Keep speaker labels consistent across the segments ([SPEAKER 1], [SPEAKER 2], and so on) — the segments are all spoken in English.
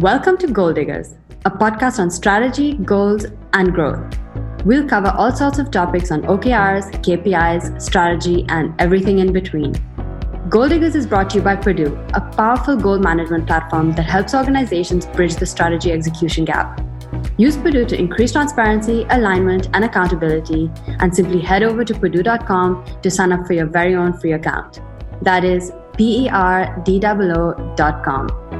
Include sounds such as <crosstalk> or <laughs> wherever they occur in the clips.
[SPEAKER 1] Welcome to Goal Diggers, a podcast on strategy, goals, and growth. We'll cover all sorts of topics on OKRs, KPIs, strategy, and everything in between. Goal Diggers is brought to you by Perdoo, a powerful goal management platform that helps organizations bridge the strategy execution gap. Use Perdoo to increase transparency, alignment, and accountability, and simply head over to perdoo.com to sign up for your very own free account. That is P E R D O O.com.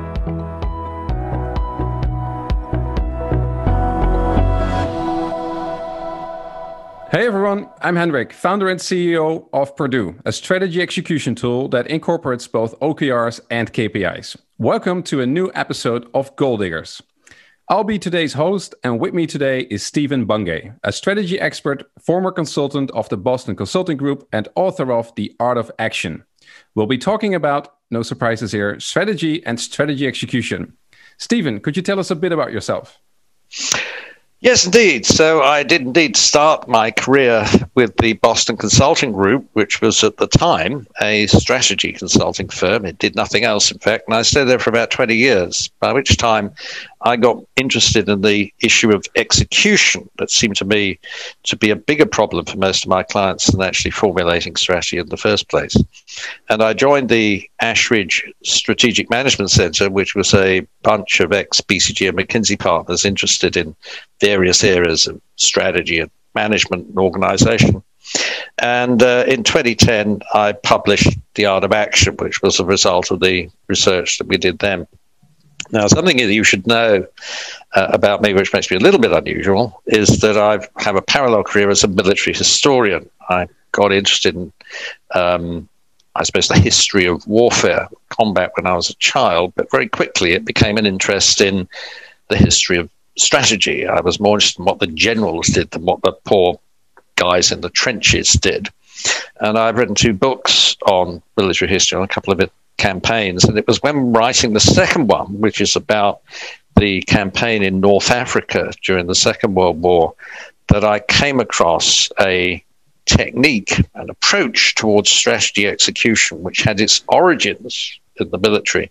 [SPEAKER 2] Hey everyone, I'm Hendrik, founder and CEO of Perdoo, a strategy execution tool that incorporates both OKRs and KPIs. Welcome to a new episode of Goal Diggers. I'll be today's host, and with me today is Stephen Bungay, a strategy expert, former consultant of the Boston Consulting Group, and author of The Art of Action. We'll be talking about, no surprises here, strategy and strategy execution. Stephen, could you tell us a bit about yourself?
[SPEAKER 3] Yes, indeed. So I did indeed start my career with the Boston Consulting Group, which was at the time a strategy consulting firm. It did nothing else, in fact, and I stayed there for about 20 years, by which time I got interested in the issue of execution that seemed to me to be a bigger problem for most of my clients than actually formulating strategy in the first place. And I joined the Ashridge Strategic Management Center, which was a bunch of ex BCG and McKinsey partners interested in various areas of strategy and management and organization. And uh, in 2010, I published The Art of Action, which was a result of the research that we did then. Now, something that you should know uh, about me, which makes me a little bit unusual, is that I have a parallel career as a military historian. I got interested in, um, I suppose, the history of warfare, combat when I was a child, but very quickly it became an interest in the history of strategy. I was more interested in what the generals did than what the poor guys in the trenches did. And I've written two books on military history, on a couple of campaigns. And it was when writing the second one, which is about the campaign in North Africa during the Second World War, that I came across a technique, an approach towards strategy execution, which had its origins in the military,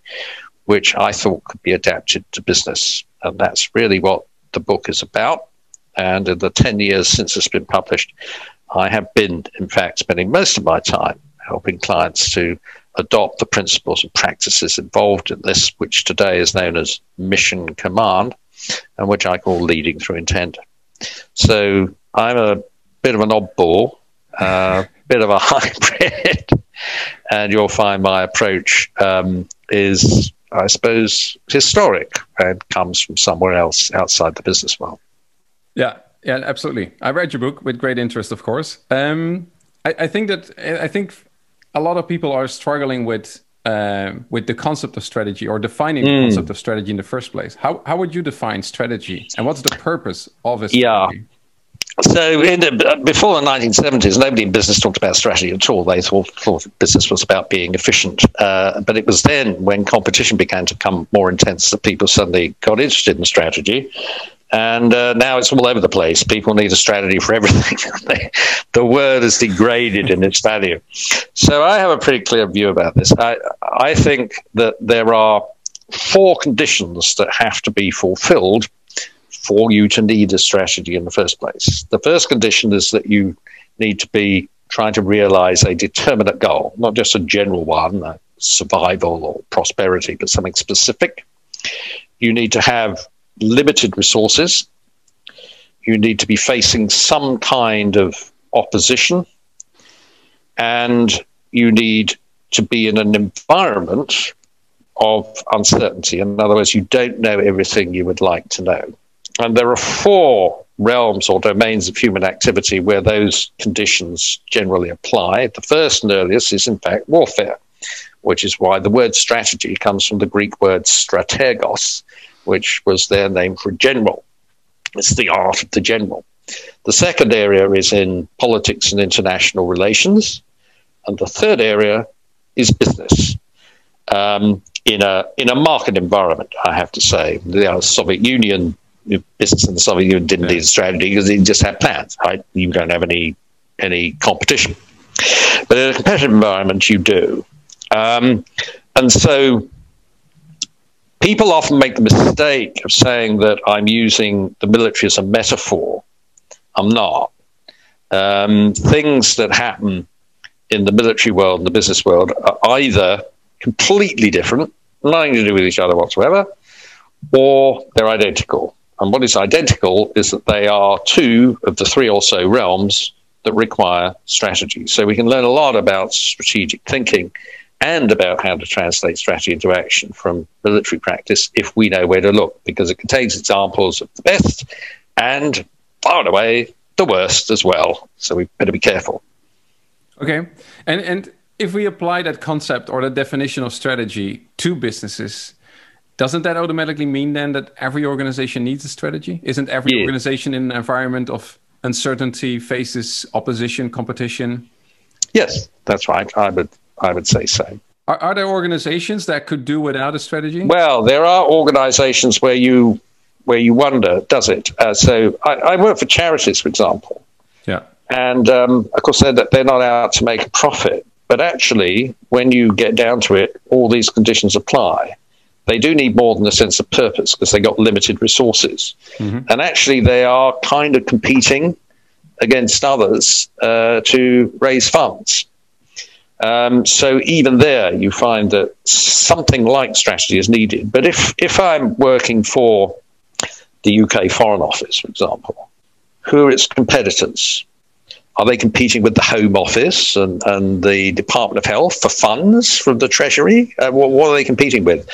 [SPEAKER 3] which I thought could be adapted to business. And that's really what the book is about. And in the 10 years since it's been published, I have been, in fact, spending most of my time helping clients to adopt the principles and practices involved in this, which today is known as mission command, and which I call leading through intent. So I'm a bit of an oddball, a uh, <laughs> bit of a <laughs> hybrid, and you'll find my approach um, is, I suppose, historic and comes from somewhere else outside the business world.
[SPEAKER 2] Yeah, yeah, absolutely. I read your book with great interest, of course. Um, I, I think that I think a lot of people are struggling with uh, with the concept of strategy or defining mm. the concept of strategy in the first place. How how would you define strategy, and what's the purpose of a strategy?
[SPEAKER 3] Yeah. So, the, before the 1970s, nobody in business talked about strategy at all. They thought, thought business was about being efficient. Uh, but it was then when competition began to become more intense that people suddenly got interested in strategy and uh, now it's all over the place. People need a strategy for <laughs> everything. the word is degraded in its value. So I have a pretty clear view about this. I, I think that there are four conditions that have to be fulfilled for you to need a strategy in the first place. The first condition is that you need to be trying to realize a determinate goal, not just a general one, survival or prosperity, but something specific. You need to have limited resources. You need to be facing some kind of opposition. And you need to be in an environment of uncertainty. In other words, you don't know everything you would like to know. And there are four realms or domains of human activity where those conditions generally apply. The first and earliest is, in fact, warfare, which is why the word strategy comes from the Greek word strategos, which was their name for general. It's the art of the general. The second area is in politics and international relations. And the third area is business. Um, in a in a market environment, I have to say, the Soviet Union business in the Soviet Union didn't need a strategy because they just had plans. Right, you don't have any any competition, but in a competitive environment, you do. Um, and so people often make the mistake of saying that I'm using the military as a metaphor. I'm not. Um, things that happen in the military world and the business world are either completely different, nothing to do with each other whatsoever, or they're identical. And what is identical is that they are two of the three or so realms that require strategy. So we can learn a lot about strategic thinking and about how to translate strategy into action from military practice if we know where to look, because it contains examples of the best and, far away, the worst as well. So we better be careful.
[SPEAKER 2] Okay. And, and if we apply that concept or the definition of strategy to businesses, doesn't that automatically mean then that every organization needs a strategy? Isn't every yeah. organization in an environment of uncertainty faces opposition, competition?
[SPEAKER 3] Yes, that's right. I would I would say so.
[SPEAKER 2] Are, are there organizations that could do without a strategy?
[SPEAKER 3] Well, there are organizations where you where you wonder, does it? Uh, so I, I, work for charities, for example.
[SPEAKER 2] Yeah.
[SPEAKER 3] And um, of course, they're, they're not out to make a profit. But actually, when you get down to it, all these conditions apply. They do need more than a sense of purpose because they got limited resources. Mm-hmm. And actually, they are kind of competing against others uh, to raise funds. Um, so even there, you find that something like strategy is needed. But if if I'm working for the UK Foreign Office, for example, who are its competitors? Are they competing with the Home Office and, and the Department of Health for funds from the Treasury? Uh, what, what are they competing with?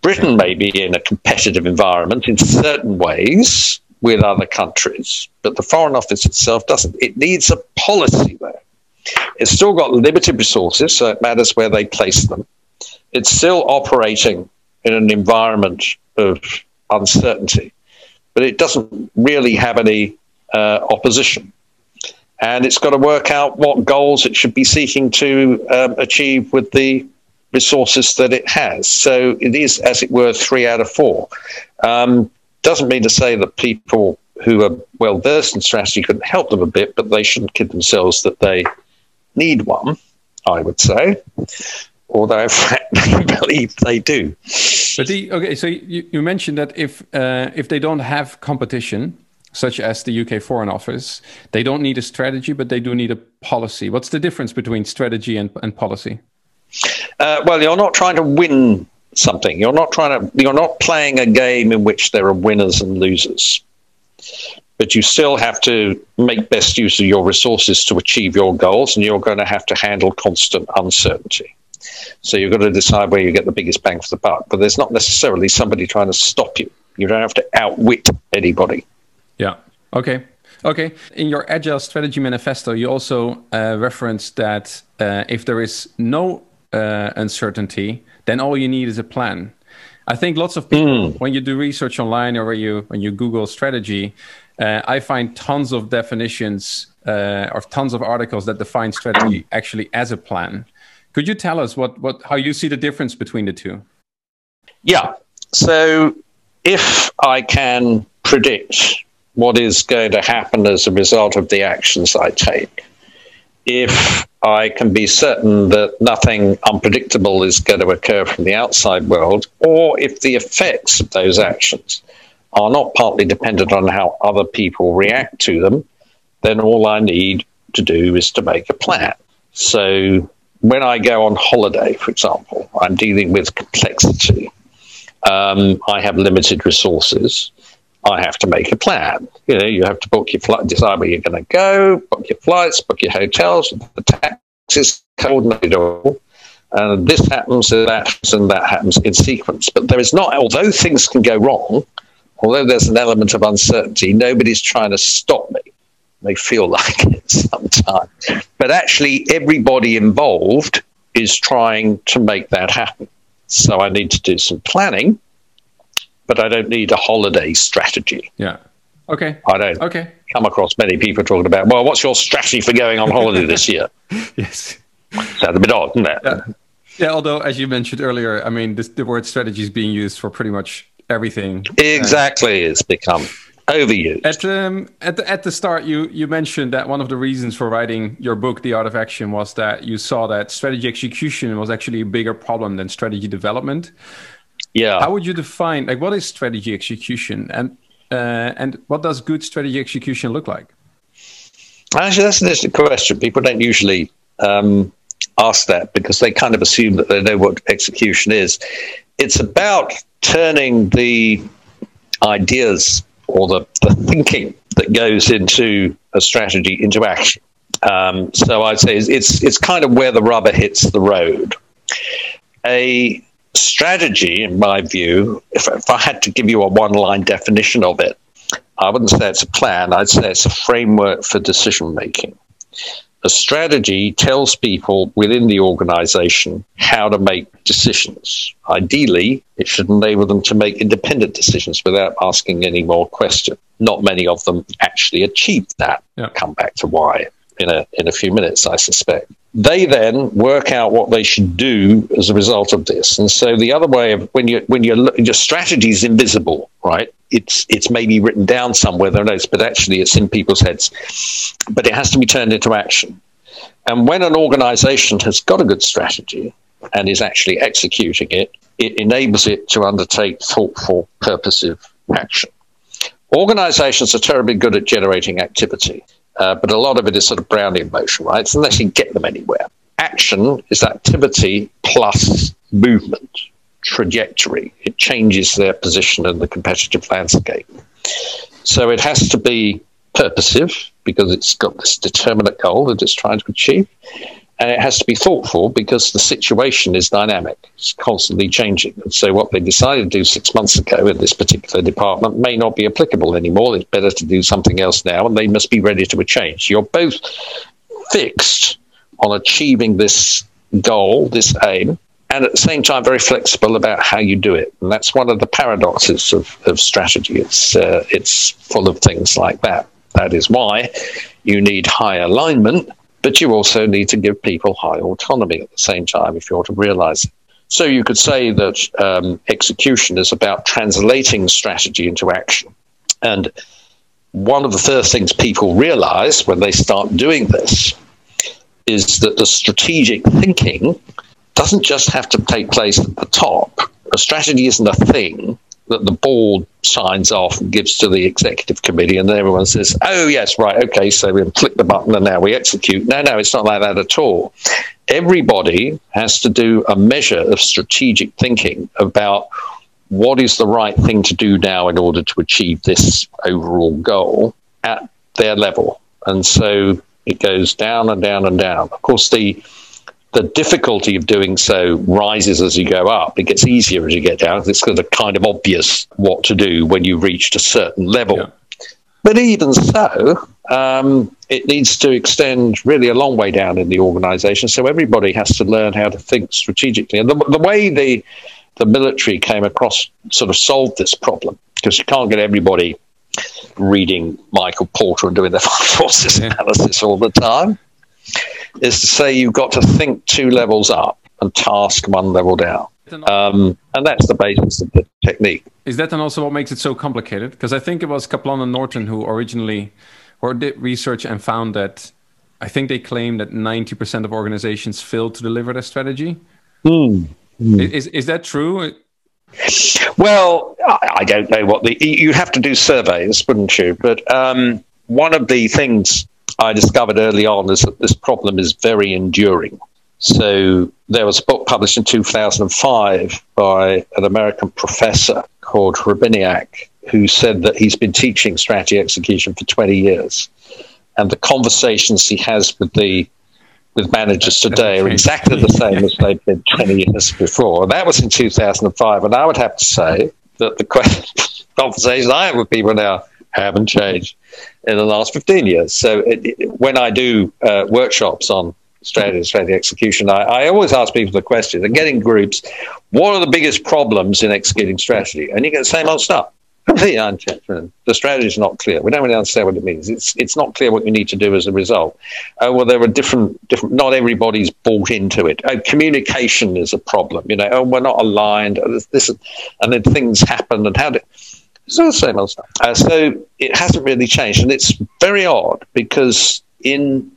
[SPEAKER 3] Britain may be in a competitive environment in certain ways with other countries, but the Foreign Office itself doesn't. It needs a policy there. It's still got limited resources, so it matters where they place them. It's still operating in an environment of uncertainty, but it doesn't really have any uh, opposition. And it's got to work out what goals it should be seeking to um, achieve with the resources that it has. So it is, as it were, three out of four. Um, doesn't mean to say that people who are well versed in strategy couldn't help them a bit, but they shouldn't kid themselves that they need one, I would say, although in fact they believe they do.
[SPEAKER 2] But the, okay, so you, you mentioned that if uh, if they don't have competition, such as the UK Foreign Office, they don't need a strategy, but they do need a policy. What's the difference between strategy and, and policy?
[SPEAKER 3] Uh, well, you're not trying to win something. You're not trying to. You're not playing a game in which there are winners and losers but you still have to make best use of your resources to achieve your goals, and you're going to have to handle constant uncertainty. So you've got to decide where you get the biggest bang for the buck. But there's not necessarily somebody trying to stop you. You don't have to outwit anybody.
[SPEAKER 2] Yeah. Okay. Okay. In your Agile Strategy Manifesto, you also uh, referenced that uh, if there is no uh, uncertainty, then all you need is a plan. I think lots of people, mm. when you do research online or when you when you Google strategy, uh, I find tons of definitions uh, or tons of articles that define strategy actually as a plan. Could you tell us what what how you see the difference between the two?
[SPEAKER 3] Yeah. So if I can predict what is going to happen as a result of the actions I take, if I can be certain that nothing unpredictable is going to occur from the outside world, or if the effects of those actions are not partly dependent on how other people react to them, then all I need to do is to make a plan. So when I go on holiday, for example, I'm dealing with complexity. Um, I have limited resources. I have to make a plan. You know, you have to book your flight, decide where you're going to go, book your flights, book your hotels, the taxes, coordinate all. And this happens, and that happens, and that happens in sequence. But there is not, although things can go wrong, although there's an element of uncertainty, nobody's trying to stop me. They feel <laughs> like it sometimes. But actually, everybody involved is trying to make that happen. So I need to do some planning but I don't need a holiday strategy.
[SPEAKER 2] Yeah. Okay.
[SPEAKER 3] I don't
[SPEAKER 2] okay.
[SPEAKER 3] come across many people talking about, well, what's your strategy for going on holiday this year? <laughs>
[SPEAKER 2] yes.
[SPEAKER 3] Sounds a bit odd, isn't it?
[SPEAKER 2] Yeah. yeah. although, as you mentioned earlier, I mean, this, the word strategy is being used for pretty much everything.
[SPEAKER 3] Exactly. Uh, it's become overused.
[SPEAKER 2] At, um, at, the, at the start, you, you mentioned that one of the reasons for writing your book, The Art of Action, was that you saw that strategy execution was actually a bigger problem than strategy development.
[SPEAKER 3] Yeah.
[SPEAKER 2] How would you define like what is strategy execution and uh, and what does good strategy execution look like?
[SPEAKER 3] Actually, that's an interesting question. People don't usually um, ask that because they kind of assume that they know what execution is. It's about turning the ideas or the, the thinking that goes into a strategy into action. Um, so I'd say it's it's kind of where the rubber hits the road. A strategy, in my view, if, if I had to give you a one line definition of it, I wouldn't say it's a plan, I'd say it's a framework for decision making. A strategy tells people within the organization how to make decisions. Ideally, it should enable them to make independent decisions without asking any more questions. Not many of them actually achieve that. Yeah. Come back to why in a, in a few minutes, I suspect. They then work out what they should do as a result of this. And so the other way of when you when you your strategy is invisible, right? It's it's maybe written down somewhere, there knows, but actually it's in people's heads. But it has to be turned into action. And when an organization has got a good strategy and is actually executing it, it enables it to undertake thoughtful, purposive action. Organizations are terribly good at generating activity. Uh, but a lot of it is sort of Brownian motion, right? It's unless you get them anywhere. Action is activity plus movement, trajectory. It changes their position in the competitive landscape. So it has to be purposive because it's got this determinate goal that it's trying to achieve and it has to be thoughtful because the situation is dynamic. It's constantly changing. And so what they decided to do six months ago in this particular department may not be applicable anymore. It's better to do something else now, and they must be ready to a change. You're both fixed on achieving this goal, this aim, and at the same time very flexible about how you do it. And that's one of the paradoxes of, of strategy. It's uh, it's full of things like that. That is why you need high alignment but you also need to give people high autonomy at the same time if you're to realize it. So you could say that um, execution is about translating strategy into action. And one of the first things people realize when they start doing this is that the strategic thinking doesn't just have to take place at the top. A strategy isn't a thing that the board signs off and gives to the executive committee, and then everyone says, "Oh yes, right, okay." So we click the button and now we execute. No, no, it's not like that at all. Everybody has to do a measure of strategic thinking about what is the right thing to do now in order to achieve this overall goal at their level, and so it goes down and down and down. Of course, the the difficulty of doing so rises as you go up. It gets easier as you get down. It's kind of kind of obvious what to do when you've reached a certain level. Yeah. But even so, um, it needs to extend really a long way down in the organization. So everybody has to learn how to think strategically. And the, the way the, the military came across sort of solved this problem, because you can't get everybody reading Michael Porter and doing their <laughs> forces yeah. analysis all the time is to say you've got to think two levels up and task one level down. Um, and that's the basis of the technique.
[SPEAKER 2] Is that then also what makes it so complicated? Because I think it was Kaplan and Norton who originally or did research and found that I think they claim that 90% of organizations fail to deliver their strategy.
[SPEAKER 3] Mm.
[SPEAKER 2] Mm. Is, is that true?
[SPEAKER 3] Well, I don't know what the you have to do surveys, wouldn't you? But um, one of the things I discovered early on is that this problem is very enduring. So there was a book published in 2005 by an American professor called Hrebiniak, who said that he's been teaching strategy execution for 20 years. And the conversations he has with the with managers today are exactly the same as they've been 20 years before. That was in 2005. And I would have to say that the <laughs> conversations I have with people now haven't changed in the last 15 years. So it, it, when I do uh, workshops on strategy, strategy execution, I, I, always ask people the question, and getting groups, what are the biggest problems in executing strategy? And you get the same old <laughs> stuff. The strategy is not clear. We don't really understand what it means. It's it's not clear what you need to do as a result. Uh, well, there are different different. Not everybody's bought into it. Uh, communication is a problem. You know, oh, we're not aligned. This, and then things happen. And how do it's all the same old stuff. Uh, so it hasn't really changed. And it's very odd because in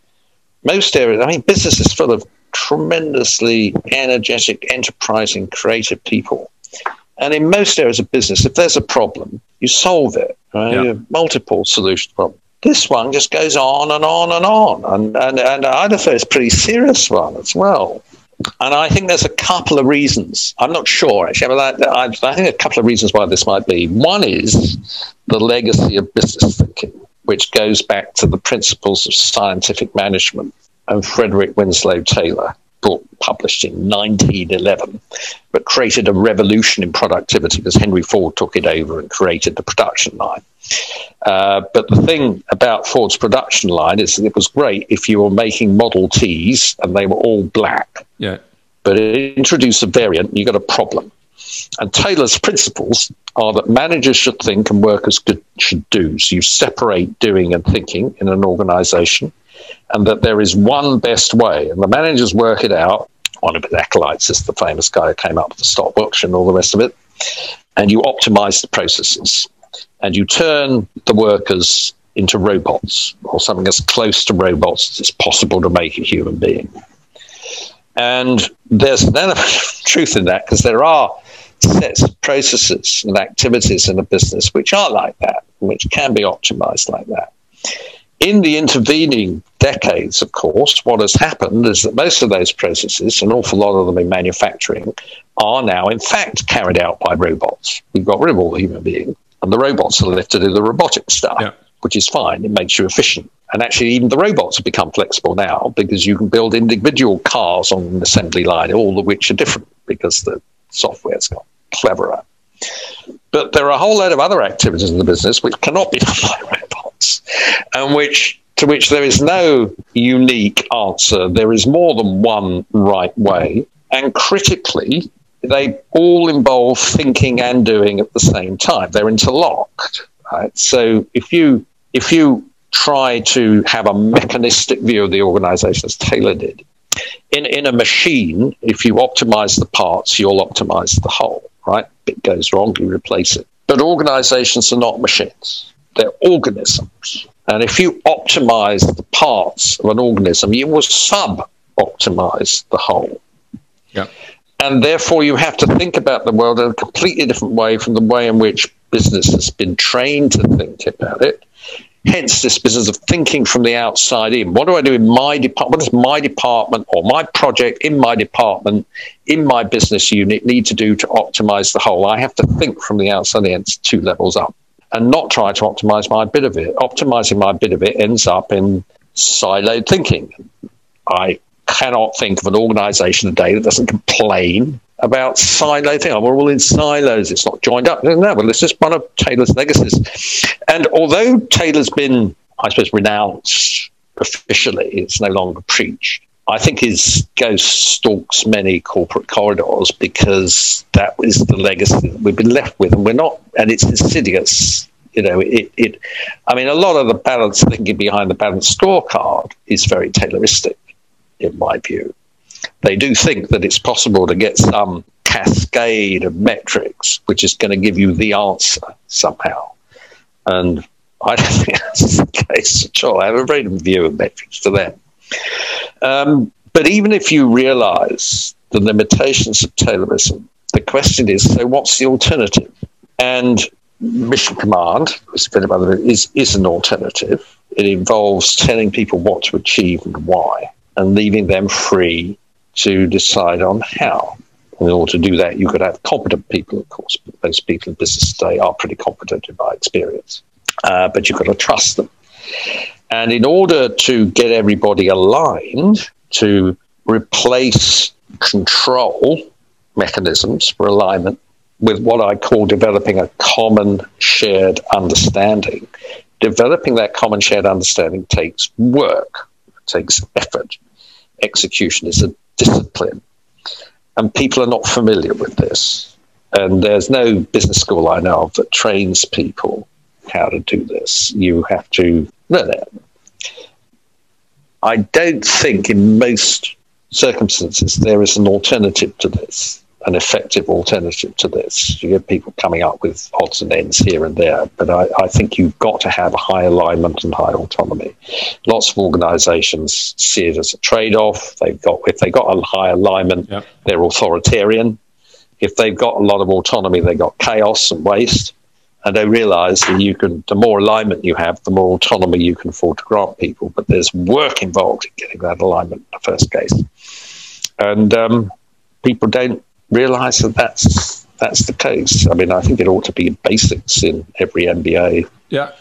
[SPEAKER 3] most areas, I mean, business is full of tremendously energetic, enterprising, creative people. And in most areas of business, if there's a problem, you solve it. Right?
[SPEAKER 2] Yeah.
[SPEAKER 3] You have multiple solution problem. This one just goes on and on and on, and and and I'd say it's a pretty serious one as well. And I think there's a couple of reasons. I'm not sure actually, but I, I, I think a couple of reasons why this might be. One is the legacy of business thinking, which goes back to the principles of scientific management and Frederick Winslow Taylor, book published in 1911, but created a revolution in productivity because Henry Ford took it over and created the production line. Uh, but the thing about Ford's production line is that it was great if you were making Model Ts and they were all black.
[SPEAKER 2] Yeah.
[SPEAKER 3] But it introduced a variant, you got a problem. And Taylor's principles are that managers should think and workers should do. So you separate doing and thinking in an organization, and that there is one best way. And the managers work it out. One of his acolytes is the famous guy who came up with the stopwatch and all the rest of it. And you optimize the processes and you turn the workers into robots or something as close to robots as it's possible to make a human being. And there's an element of truth in that because there are sets of processes and activities in a business which are like that, which can be optimized like that. In the intervening decades, of course, what has happened is that most of those processes, an awful lot of them in manufacturing, are now in fact carried out by robots. We've got rid of all the human being, and the robots are left to do the robotic stuff,
[SPEAKER 2] Yeah.
[SPEAKER 3] which is fine. It makes you efficient. And actually, even the robots have become flexible now because you can build individual cars on an assembly line, all of which are different because the software's got cleverer. But there are a whole load of other activities in the business which cannot be <laughs> done by robots, and which to which there is no unique answer. There is more than one right way, and critically, they all involve thinking and doing at the same time. They're interlocked, right? So if you if you try to have a mechanistic view of the organization as Taylor did, in, in a machine, if you optimize the parts, you'll optimize the whole, right? Bit goes wrong, you replace it. But organizations are not machines, they're organisms. And if you optimize the parts of an organism, you will sub optimize the whole.
[SPEAKER 2] Yeah.
[SPEAKER 3] And therefore, you have to think about the world in a completely different way from the way in which business has been trained to think about it. Hence, this business of thinking from the outside in. What do I do in my department? What does my department or my project in my department, in my business unit, need to do to optimize the whole? I have to think from the outside in, two levels up, and not try to optimize my bit of it. Optimizing my bit of it ends up in siloed thinking. I cannot think of an organization today that doesn't complain about silo thing. Oh, we're all in silos. It's not joined up. No, well, it's just one of Taylor's legacies. And although Taylor's been, I suppose, renounced officially, it's no longer preached. I think his ghost stalks many corporate corridors because that is the legacy that we've been left with, and we're not. And it's insidious. You know, it. it I mean, a lot of the balance thinking behind the balanced scorecard is very Tayloristic, in my view they do think that it's possible to get some cascade of metrics which is going to give you the answer somehow. And I don't <laughs> think that's the case at all. I have a very different view of metrics to them. Um, but even if you realize the limitations of Taylorism, the question is so what's the alternative? And Mission Command, is, is an alternative. It involves telling people what to achieve and why, and leaving them free to decide on how. In order to do that, you could have competent people, of course. But most people in business today are pretty competent in my experience. Uh, but you've got to trust them. And in order to get everybody aligned to replace control mechanisms for alignment with what I call developing a common shared understanding, developing that common shared understanding takes work, takes effort. Execution is a discipline. And people are not familiar with this. And there's no business school I know of that trains people how to do this. You have to learn it. I don't think in most circumstances there is an alternative to this, an effective alternative to this. You get people coming up with odds and ends here and there, but I, I think you've got to have a high alignment and high autonomy. Lots of organizations see it as a trade off. They've got if they got a high alignment,
[SPEAKER 2] Yep.
[SPEAKER 3] they're authoritarian. if they've got a lot of autonomy, they've got chaos and waste. And they realize that you can, the more alignment you have, the more autonomy you can afford to grant people. But there's work involved in getting that alignment in the first case. And um, people don't realize that that's, that's the case. I mean, I think it ought to be basics in every MBA.
[SPEAKER 2] Yeah.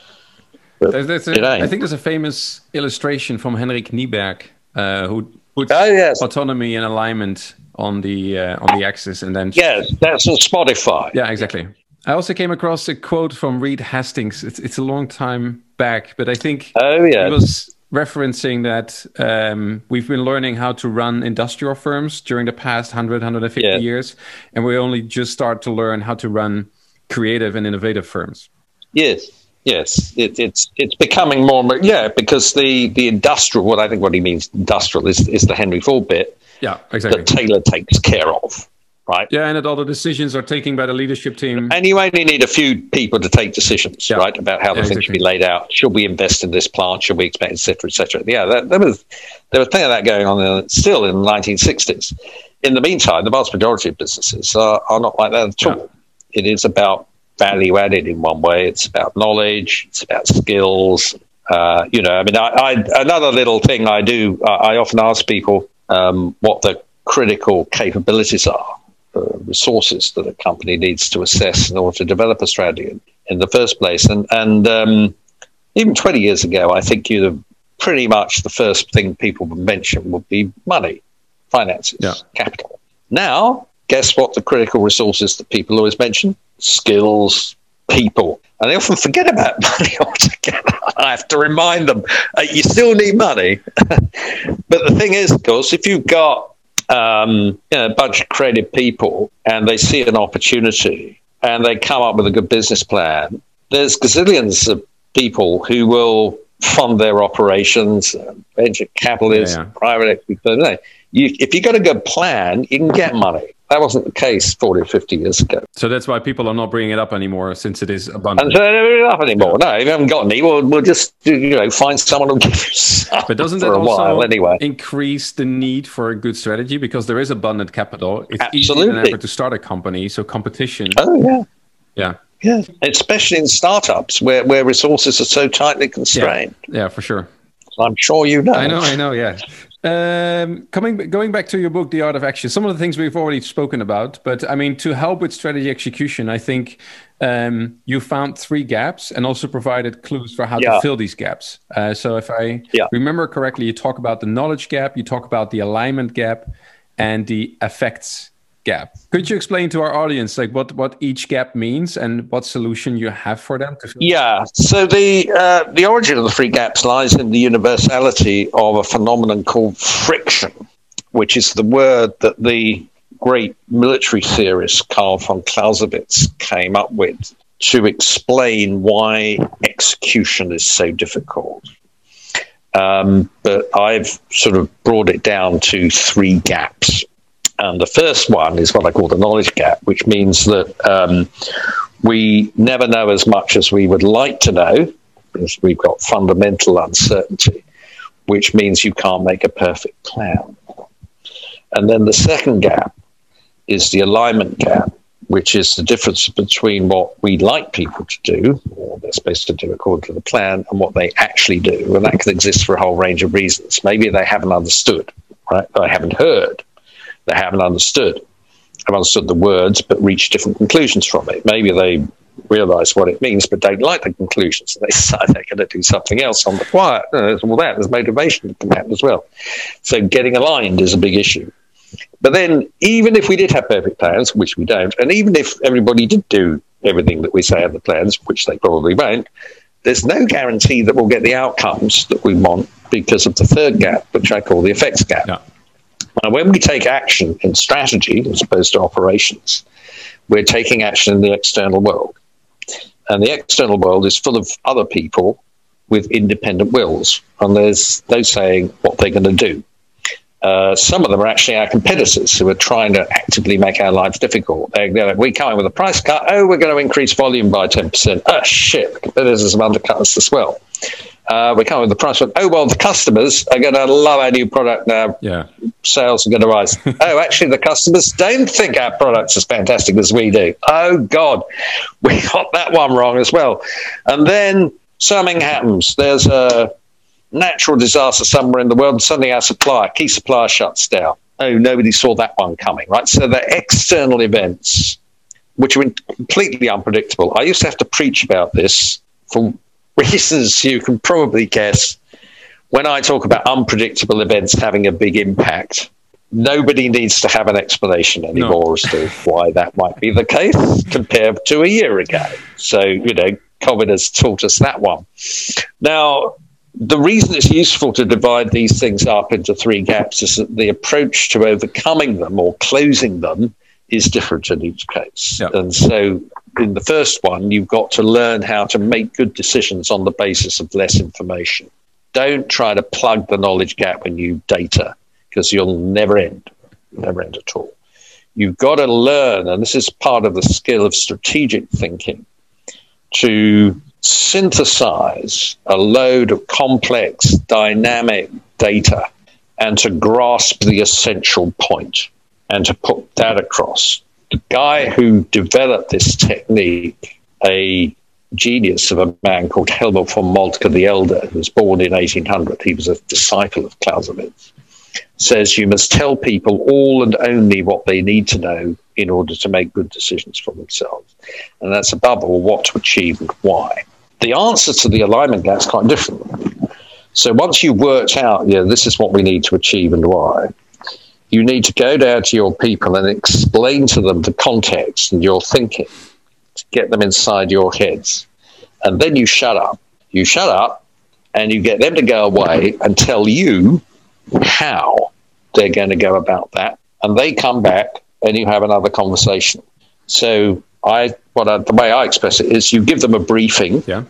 [SPEAKER 2] There's, there's a,
[SPEAKER 3] it.
[SPEAKER 2] I think there's a famous illustration from Henrik Kniberg uh, who puts
[SPEAKER 3] Oh, yes.
[SPEAKER 2] autonomy and alignment on the uh, on the axis, and then
[SPEAKER 3] Yes, that's on Spotify.
[SPEAKER 2] yeah, exactly. I also came across a quote from Reed Hastings. It's it's a long time back, but I think
[SPEAKER 3] Oh, yeah.
[SPEAKER 2] he was referencing that um, we've been learning how to run industrial firms during the past 100 150
[SPEAKER 3] Yeah.
[SPEAKER 2] years and we only just start to learn how to run creative and innovative firms
[SPEAKER 3] Yes, yes, it, it's it's becoming more. and more- Yeah, because the the industrial. What I think what he means industrial is is the Henry Ford bit
[SPEAKER 2] yeah exactly
[SPEAKER 3] that Taylor takes care of, right?
[SPEAKER 2] yeah and that all the decisions are taken by the leadership team
[SPEAKER 3] And you only need a few people to take decisions,
[SPEAKER 2] Yeah.
[SPEAKER 3] right, about how the
[SPEAKER 2] Yeah,
[SPEAKER 3] things should be laid out. Should we invest in this plant? Should we expect, et cetera, et cetera? Yeah, that, there was there was plenty of that going on in, still in the 1960s. In the meantime, the vast majority of businesses are, are not like that at
[SPEAKER 2] Yeah.
[SPEAKER 3] all. It is about value added in one way. It's about knowledge. It's about skills. Uh, you know, I mean, I, I, another little thing I do. I, I often ask people um, what the critical capabilities are resources that a company needs to assess in order to develop a strategy in, the first place. And and um, even 20 years ago, I think you'd have pretty much the first thing people would mention would be money, finances,
[SPEAKER 2] Yeah.
[SPEAKER 3] capital. Now, guess what the critical resources that people always mention? Skills, people. And they often forget about <laughs> money altogether. I have to remind them, uh, you still need money. <laughs> but the thing is, of course, if you've got um, you know, a bunch of creative people and they see an opportunity and they come up with a good business plan, there's gazillions of people who will fund their operations, uh, venture capitalists,
[SPEAKER 2] Yeah,
[SPEAKER 3] private equity. You, if you've got a good plan, you can get money. That wasn't the case 40 or 50 years ago.
[SPEAKER 2] so that's why people are not bringing it up anymore since it is abundant.
[SPEAKER 3] And so they don't bring it up anymore. No, if you haven't got any, we'll, we'll just you know find someone who'll give you some <laughs>
[SPEAKER 2] but doesn't that
[SPEAKER 3] a
[SPEAKER 2] also
[SPEAKER 3] while anyway.
[SPEAKER 2] increase the need for a good strategy because there is abundant capital it's easier than ever to start a company so competition
[SPEAKER 3] Oh yeah,
[SPEAKER 2] yeah
[SPEAKER 3] yeah. Especially in startups where, where resources are so tightly constrained.
[SPEAKER 2] yeah for sure
[SPEAKER 3] I'm sure you know.
[SPEAKER 2] I know, I know, yeah. Um, coming, going back to your book, The Art of Action. Some of the things we've already spoken about, but I mean, to help with strategy execution, I think um, you found three gaps and also provided clues for how
[SPEAKER 3] Yeah.
[SPEAKER 2] to fill these gaps. Uh, so, if I
[SPEAKER 3] Yeah.
[SPEAKER 2] remember correctly, you talk about the knowledge gap, you talk about the alignment gap, and the effects gap. Could you explain to our audience like what what each gap means and what solution you have for them?
[SPEAKER 3] Yeah. So the uh, the origin of the three gaps lies in the universality of a phenomenon called friction, which is the word that the great military theorist Karl von Clausewitz came up with to explain why execution is so difficult. Um, but I've sort of brought it down to three gaps. And the first one is what I call the knowledge gap, which means that um, we never know as much as we would like to know because we've got fundamental uncertainty, which means you can't make a perfect plan. And then the second gap is the alignment gap, which is the difference between what we like people to do, or they're supposed to do according to the plan, and what they actually do. And that can exist for a whole range of reasons. Maybe they haven't understood, right? They haven't heard. They haven't understood. Have understood the words, but reached different conclusions from it. Maybe they realize what it means, but don't like the conclusions. <laughs> They decide they're going to do something else on the quiet. Uh, There's all that. There's motivation that can happen as well. So getting aligned is a big issue. But then, even if we did have perfect plans, which we don't, and even if everybody did do everything that we say in the plans, which they probably won't, there's no guarantee that we'll get the outcomes that we want because of the third gap, which I call the effects gap.
[SPEAKER 2] Yeah.
[SPEAKER 3] Now, when we take action in strategy as opposed to operations, we're taking action in the external world. And the external world is full of other people with independent wills. And there's those saying what they're going to do. Uh, some of them are actually our competitors who are trying to actively make our lives difficult. They're, they're like, we come in with a price cut. Oh, we're going to increase volume by 10%. Oh, shit, the competitors have undercut us as well. Uh, we come with the price. cut. oh well, the customers are going to love our new product now.
[SPEAKER 2] Yeah,
[SPEAKER 3] sales are going to rise. <laughs> oh, actually, the customers don't think our product's as fantastic as we do. Oh God, we got that one wrong as well. And then something happens. There's a natural disaster somewhere in the world, and suddenly our supplier, key supplier, shuts down. Oh, nobody saw that one coming, right? So the external events, which are completely unpredictable. I used to have to preach about this for <laughs> reasons you can probably guess. When I talk about unpredictable events having a big impact, nobody needs to have an explanation anymore no. as to why that might be the case compared to a year ago. So, you know, COVID has taught us that one. Now, the reason it's useful to divide these things up into three gaps is that the approach to overcoming them or closing them is different in each case. Yep. And so, in the first one, you've got to learn how to make good decisions on the basis of less information. Don't try to plug the knowledge gap with new data because you'll never end, never end at all. You've got to learn, and this is part of the skill of strategic thinking, to synthesize a load of complex, dynamic data and to grasp the essential point and to put that across. The guy who developed this technique, a genius of a man called Helmuth von Moltke the Elder, who was born in 1800, he was a disciple of Clausewitz, says you must tell people all and only what they need to know in order to make good decisions for themselves. And that's above all what to achieve and why. The answer to the alignment gap is quite different. So once you've worked out, yeah, this is what we need to achieve and why, you need to go down to your people and explain to them the context and your thinking to get them inside your heads. And then you shut up. You shut up and you get them to go away and tell you how they're going to go about that. And they come back and you have another conversation. So I, what I, the way I express it is, you give them a briefing.
[SPEAKER 2] Yeah.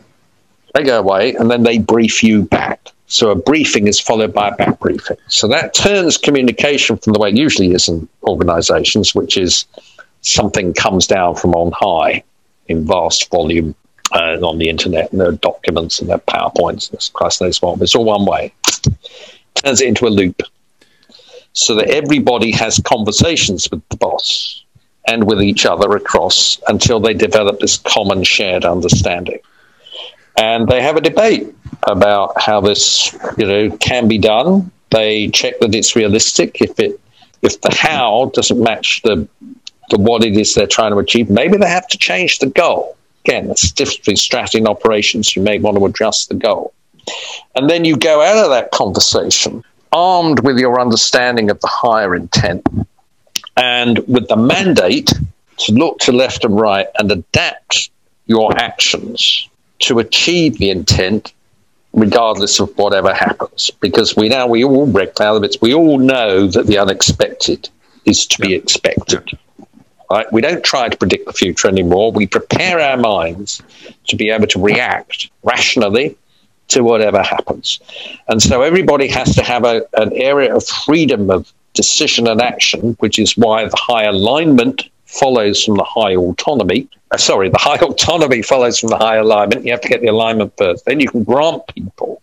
[SPEAKER 3] They go away, and then they brief you back. So a briefing is followed by a back briefing. So that turns communication from the way it usually is in organizations, which is something comes down from on high in vast volume uh, on the internet, and there are documents and there are PowerPoints, and Christ knows what. It's all one way. Turns it into a loop so that everybody has conversations with the boss and with each other across until they develop this common shared understanding. And they have a debate about how this, you know, can be done. They check that it's realistic. If it, if the how doesn't match the, the what it is they're trying to achieve, maybe they have to change the goal. Again, the difference between strategy and operations. You may want to adjust the goal. And then you go out of that conversation armed with your understanding of the higher intent and with the mandate to look to left and right and adapt your actions to achieve the intent regardless of whatever happens because we now we all break limits we all know that the unexpected is to yeah. be expected right we don't try to predict the future anymore we prepare our minds to be able to react rationally to whatever happens. And so everybody has to have a, an area of freedom of decision and action, which is why the high alignment follows from the high autonomy. Uh, sorry, the high <laughs> autonomy follows from the high alignment. You have to get the alignment first. Then you can grant people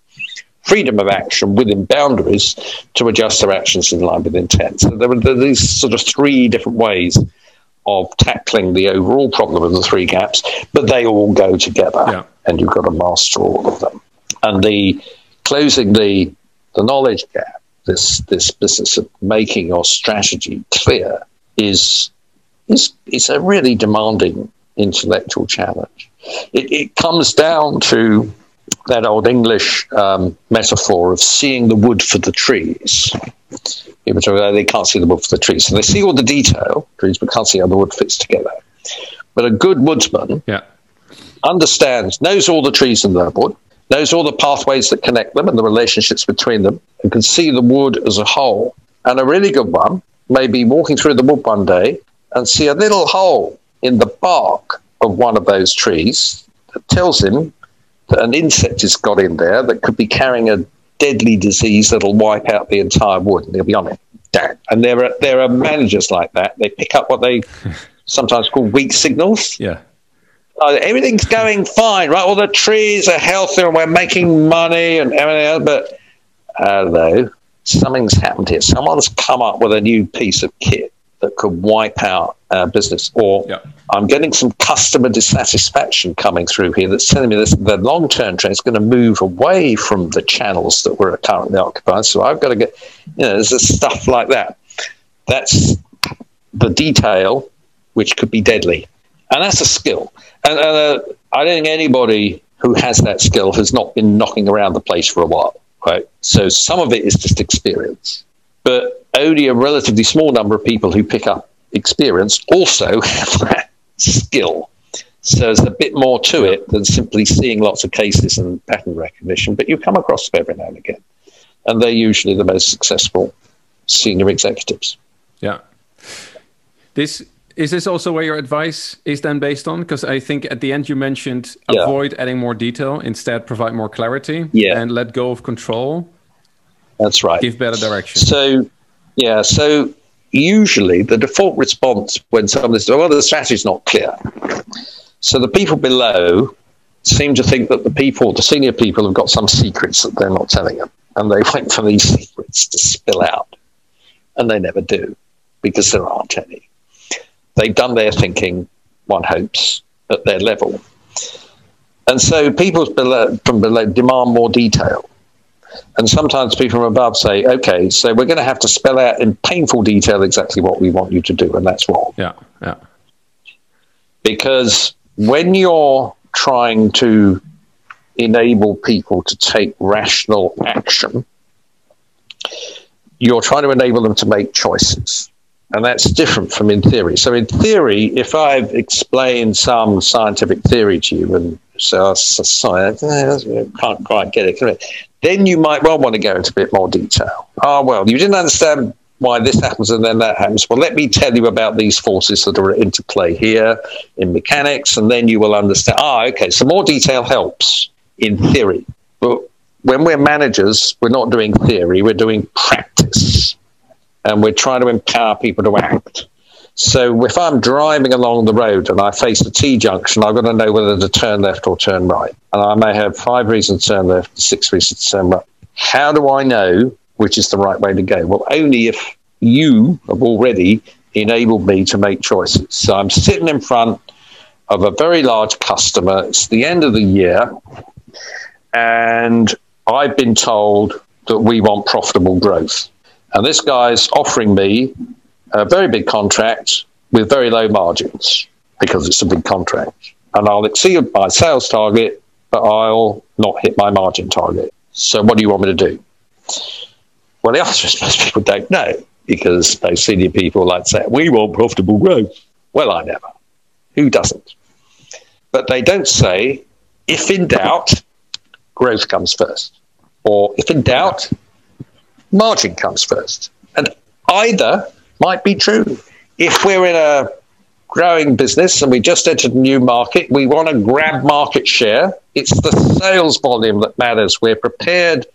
[SPEAKER 3] freedom of action within boundaries to adjust their actions in line with intent. So there are, there are these sort of three different ways of tackling the overall problem of the three gaps, but they all go together, yeah. and you've got to master all of them and the closing the the knowledge gap, this this business of making your strategy clear, is is is a really demanding intellectual challenge. It, it comes down to that old English um, metaphor of seeing the wood for the trees. People talk about they can't see the wood for the trees, so they see all the detail trees, but can't see how the wood fits together. But a good woodsman
[SPEAKER 2] yeah.
[SPEAKER 3] understands, knows all the trees in the wood, knows all the pathways that connect them and the relationships between them, and can see the wood as a whole. And a really good one may be walking through the wood one day and see a little hole in the bark of one of those trees that tells him that an insect has got in there that could be carrying a deadly disease that'll wipe out the entire wood, and he'll be on it. Damn. And there are there are managers like that. They pick up what they <laughs> sometimes call weak signals.
[SPEAKER 2] Yeah
[SPEAKER 3] uh, everything's going fine, right? All the trees are healthy and we're making money and everything else. But hello, something's happened here. Someone's come up with a new piece of kit that could wipe out our business. Or
[SPEAKER 2] Yeah.
[SPEAKER 3] I'm getting some customer dissatisfaction coming through here that's telling me this the long term trend is going to move away from the channels that we're currently occupying. So I've got to get, you know, there's stuff like that. That's the detail which could be deadly. And that's a skill. And uh, I don't think anybody who has that skill has not been knocking around the place for a while, right? So some of it is just experience. But only a relatively small number of people who pick up experience also <laughs> have that skill. So there's a bit more to it than simply seeing lots of cases and pattern recognition, but you come across them every now and again. And they're usually the most successful senior executives.
[SPEAKER 2] Yeah. This is this also where your advice is then based on? Because I think at the end you mentioned
[SPEAKER 3] Yeah.
[SPEAKER 2] avoid adding more detail, instead provide more clarity
[SPEAKER 3] Yeah.
[SPEAKER 2] and let go of control,
[SPEAKER 3] That's right.
[SPEAKER 2] give better direction.
[SPEAKER 3] So, yeah, so usually the default response when someone says, well, the strategy's not clear. So the people below seem to think that the people, the senior people, have got some secrets that they're not telling them. And they wait for these secrets to spill out. And they never do because there aren't any. They've done their thinking, one hopes, at their level. And so people below, from below demand more detail. And sometimes people from above say, okay, so we're going to have to spell out in painful detail exactly what we want you to do. And that's wrong.
[SPEAKER 2] Yeah, yeah,
[SPEAKER 3] Because when you're trying to enable people to take rational action, you're trying to enable them to make choices. And that's different from in theory. So, in theory, if I've explained some scientific theory to you and so I can't quite get it? Then you might well want to go into a bit more detail. Oh, well, you didn't understand why this happens and then that happens. Well, let me tell you about these forces that are at interplay here in mechanics, and then you will understand. Ah, okay, so more detail helps in theory. But when we're managers, we're not doing theory, we're doing practice. And we're trying to empower people to act. So if I'm driving along the road and I face a T junction, I've got to know whether to turn left or turn right. And I may have five reasons to turn left, six reasons to turn right. How do I know which is the right way to go? Well, only if you have already enabled me to make choices. So I'm sitting in front of a very large customer. It's the end of the year. And I've been told that we want profitable growth. And this guy's offering me a very big contract with very low margins because it's a big contract. And I'll exceed my sales target, but I'll not hit my margin target. So, what do you want me to do? Well, the answer is most people don't know because most senior people like say, we want profitable growth. Well, I never. Who doesn't? But they don't say, if in doubt, growth comes first. Or if in doubt, margin comes first. And either might be true. If we're in a growing business and we just entered a new market, we want to grab market share. It's the sales volume that matters. We're prepared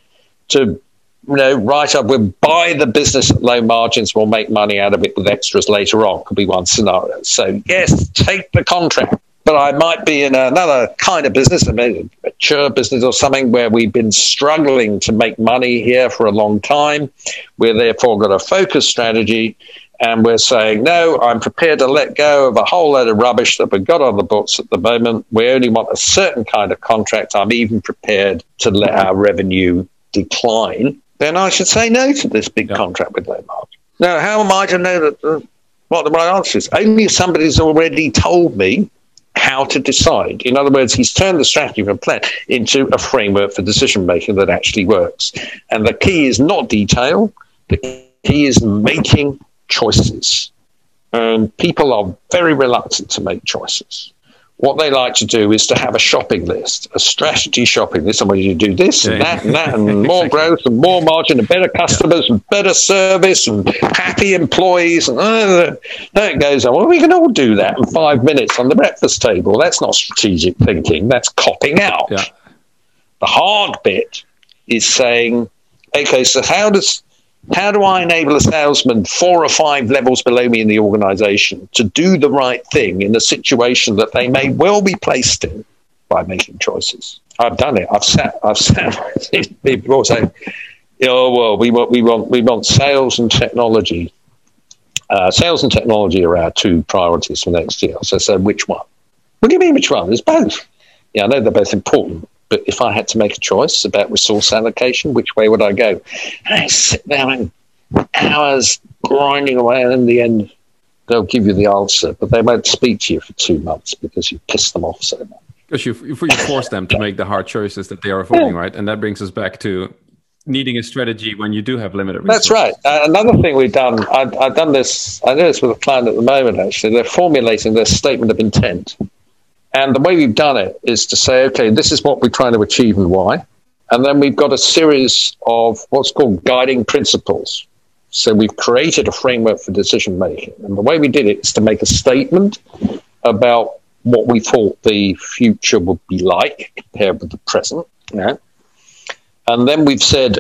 [SPEAKER 3] to you know, write up, we'll buy the business at low margins, we'll make money out of it with extras later on, could be one scenario. So, yes, take the contract. But I might be in another kind of business, a mature business or something where we've been struggling to make money here for a long time. We're therefore got a focus strategy and we're saying, no, I'm prepared to let go of a whole load of rubbish that we've got on the books at the moment. We only want a certain kind of contract. I'm even prepared to let our revenue decline. Then I should say no to this big
[SPEAKER 2] Yeah.
[SPEAKER 3] contract with margin. Now, how am I to know that the, what the right answer is? Only if somebody's already told me how to decide. In other words, he's turned the strategy from a plan into a framework for decision making that actually works. And the key is not detail, the key is making choices. And people are very reluctant to make choices. What they like to do is to have a shopping list, a strategy shopping list. And when you do this and that and that, and <laughs> more
[SPEAKER 2] Exactly.
[SPEAKER 3] growth and more margin and better customers and better service and happy employees, and uh, that goes on. Well, we can all do that in five minutes on the breakfast table. That's not strategic thinking, that's copping out.
[SPEAKER 2] Yeah.
[SPEAKER 3] The hard bit is saying, okay, so how does How do I enable a salesman four or five levels below me in the organization to do the right thing in a situation that they may well be placed in by making choices? I've done it. I've sat. I've sat. <laughs> People say, "Oh well, we want we want we want sales and technology. Uh, sales and technology are our two priorities for next year." So, so which one? What do you mean which one? There's both. Yeah, I know they're both important, but if I had to make a choice about resource allocation, which way would I go? And I sit there and hours grinding away, and in the end, they'll give you the answer, but they won't speak to you for two months because you pissed them off so much.
[SPEAKER 2] Because you, you force them to <laughs> make the hard choices that they are avoiding, right? And that brings us back to needing a strategy when you do have limited
[SPEAKER 3] resources. That's right. Uh, another thing we've done, I've, I've, done this, I do this with a client at the moment, actually. They're formulating their statement of intent. And the way we've done it is to say, okay, this is what we're trying to achieve and why. And then we've got a series of what's called guiding principles. So we've created a framework for decision making. And the way we did it is to make a statement about what we thought the future would be like compared with the present. And then we've said,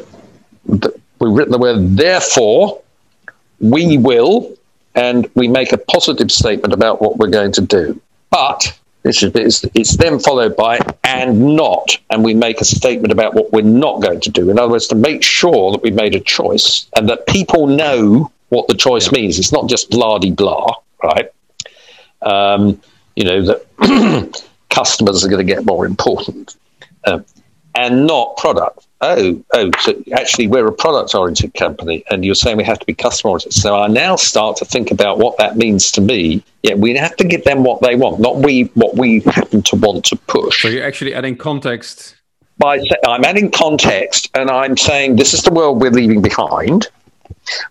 [SPEAKER 3] we've written the word therefore, we will, and we make a positive statement about what we're going to do. But it's, it's, it's then followed by and not, and we make a statement about what we're not going to do. In other words, to make sure that we've made a choice and that people know what the choice means. It's not just blah blah, right? Um, you know, that <clears throat> customers are going to get more important um, and not product. Oh, oh, so actually, we're a product oriented company, and you're saying we have to be customer oriented. So I now start to think about what that means to me. Yeah, we have to give them what they want, not we what we happen to want to push.
[SPEAKER 2] So you're actually adding context.
[SPEAKER 3] By I'm adding context, and I'm saying this is the world we're leaving behind.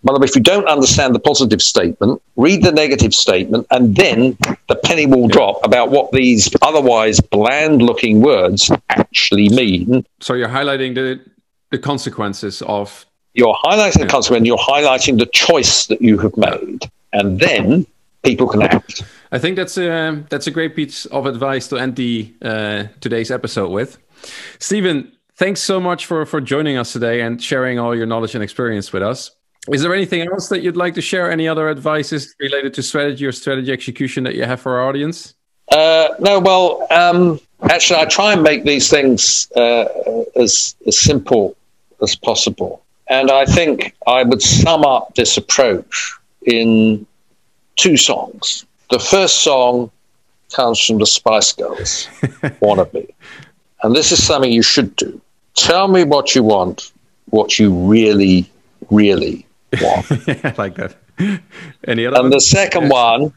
[SPEAKER 3] Well, if you don't understand the positive statement, read the negative statement, and then the penny will drop about what these otherwise bland looking words actually mean.
[SPEAKER 2] So you're highlighting the, the consequences of.
[SPEAKER 3] You're highlighting the consequence, you're highlighting the choice that you have made, and then people can act.
[SPEAKER 2] I think that's a, that's a great piece of advice to end the uh, today's episode with. Stephen, thanks so much for, for joining us today and sharing all your knowledge and experience with us. Is there anything else that you'd like to share? Any other advices related to strategy or strategy execution that you have for our audience?
[SPEAKER 3] Uh, no, well, um, actually, I try and make these things uh, as, as simple as possible. And I think I would sum up this approach in two songs. The first song comes from the Spice Girls, <laughs> Wannabe. And this is something you should do. Tell me what you want, what you really, really <laughs>
[SPEAKER 2] I like that. Any other?
[SPEAKER 3] And the second one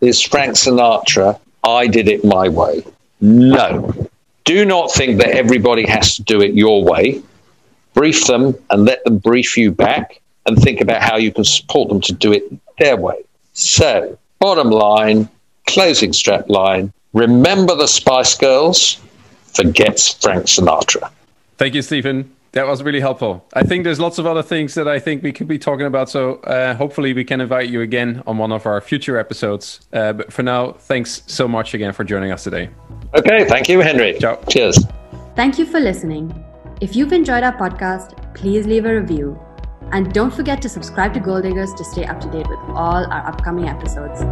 [SPEAKER 3] is Frank Sinatra. I did it my way. No, do not think that everybody has to do it your way. Brief them and let them brief you back, and think about how you can support them to do it their way. So, bottom line, closing strap line. Remember the Spice Girls. Forgets Frank Sinatra.
[SPEAKER 2] Thank you, Stephen. That was really helpful. I think there's lots of other things that I think we could be talking about. So uh, hopefully we can invite you again on one of our future episodes. Uh, but for now, thanks so much again for joining us today.
[SPEAKER 3] Okay, thank you, Henry.
[SPEAKER 2] Ciao.
[SPEAKER 3] Cheers.
[SPEAKER 1] Thank you for listening. If you've enjoyed our podcast, please leave a review. And don't forget to subscribe to Goal Diggers to stay up to date with all our upcoming episodes.